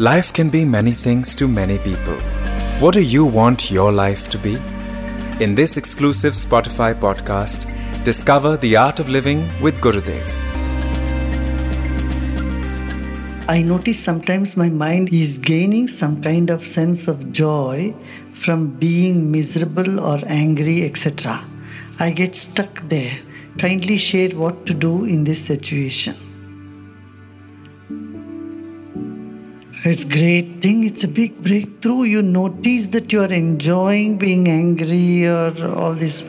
Life can be many things to many people. What do you want your life to be? In this exclusive Spotify podcast, discover the art of living with Gurudev. I notice sometimes my mind is gaining some kind of sense of joy from being miserable or angry, etc. I get stuck there. Kindly share what to do in this situation. It's great thing. It's a big breakthrough. You notice that you are enjoying being angry or all this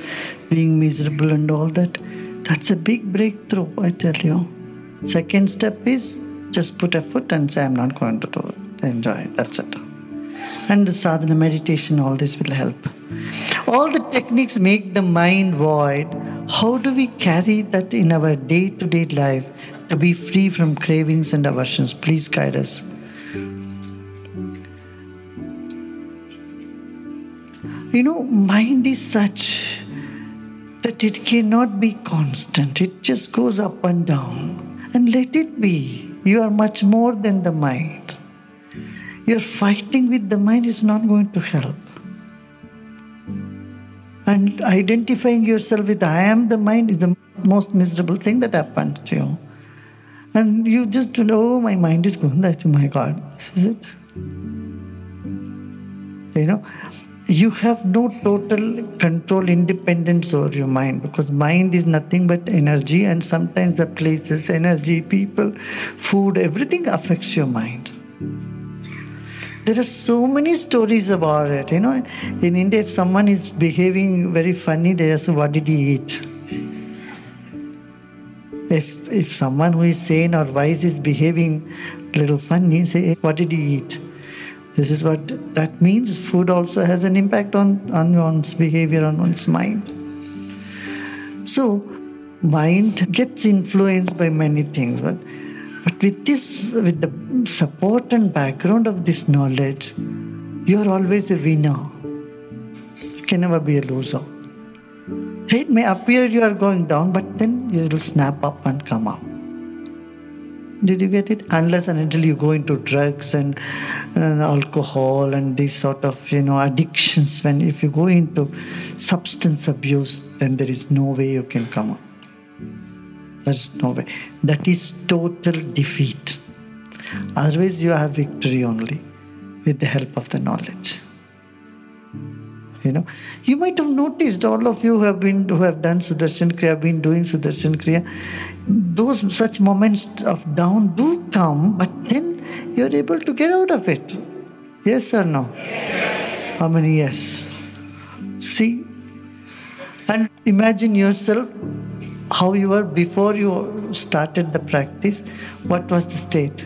being miserable and all that. That's a big breakthrough, I tell you. Second step is just put a foot and say, I'm not going to do it. Enjoy it. That's it. And the sadhana meditation, all this will help. All the techniques make the mind void. How do we carry that in our day to day life to be free from cravings and aversions? Please guide us. You know, mind is such that it cannot be constant. It just goes up and down. And let it be. You are much more than the mind. You're fighting with the mind is not going to help. And identifying yourself with I am the mind is the most miserable thing that happens to you. And you just know, oh, my mind is going, that's my God. This is it. You know, you have no total control independence over your mind because mind is nothing but energy and sometimes the places energy people food everything affects your mind. There are so many stories about it you know. In india if someone is behaving very funny they ask what did he eat? If if someone who is sane or wise is behaving a little funny say what did he eat this is what that means. Food also has an impact on, on one's behavior, on one's mind. So, mind gets influenced by many things. But, but with this, with the support and background of this knowledge, you are always a winner. You can never be a loser. It may appear you are going down, but then you will snap up and come up. Did you get it? Unless and until you go into drugs and uh, alcohol and these sort of you know addictions, when if you go into substance abuse, then there is no way you can come up. There's no way. That is total defeat. Otherwise, you have victory only with the help of the knowledge. You know, you might have noticed all of you who have been who have done Sudarshan Kriya, have been doing Sudarshan Kriya. Those such moments of down do come, but then you're able to get out of it. Yes or no? Yes. How many yes? See, and imagine yourself how you were before you started the practice. What was the state?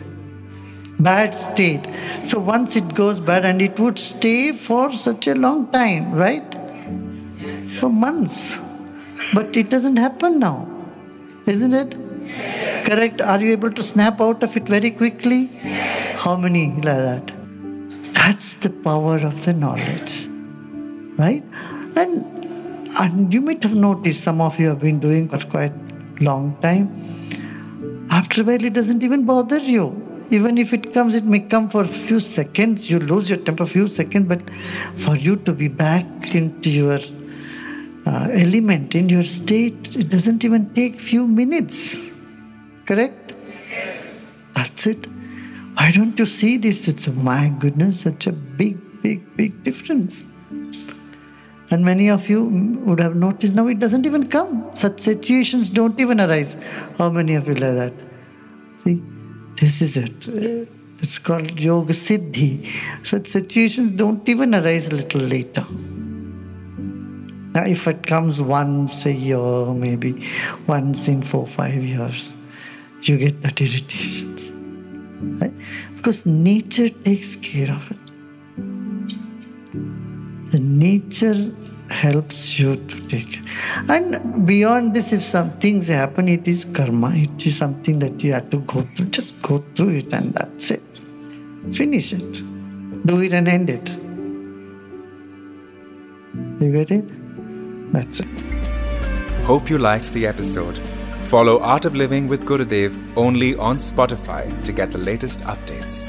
Bad state. So once it goes bad, and it would stay for such a long time, right? For months. But it doesn't happen now, isn't it? Correct? Are you able to snap out of it very quickly? How many like that? That's the power of the knowledge, right? And and you might have noticed some of you have been doing for quite long time. After a while, it doesn't even bother you even if it comes, it may come for a few seconds. You lose your temper a few seconds, but for you to be back into your uh, element, in your state, it doesn't even take few minutes. Correct? That's it. Why don't you see this? It's my goodness, such a big, big, big difference. And many of you would have noticed now it doesn't even come. Such situations don't even arise. How many of you like that? See? This is it. Uh, it's called Yoga Siddhi. Such situations don't even arise a little later. Now, if it comes once a year, maybe once in four, five years, you get that irritation. Right? Because nature takes care of it. The nature helps you to take it. And beyond this, if some things happen, it is karma. It is something that you have to go through. Just go through it and that's it. Finish it. Do it and end it. You get it? That's it. Hope you liked the episode. Follow Art of Living with Gurudev only on Spotify to get the latest updates.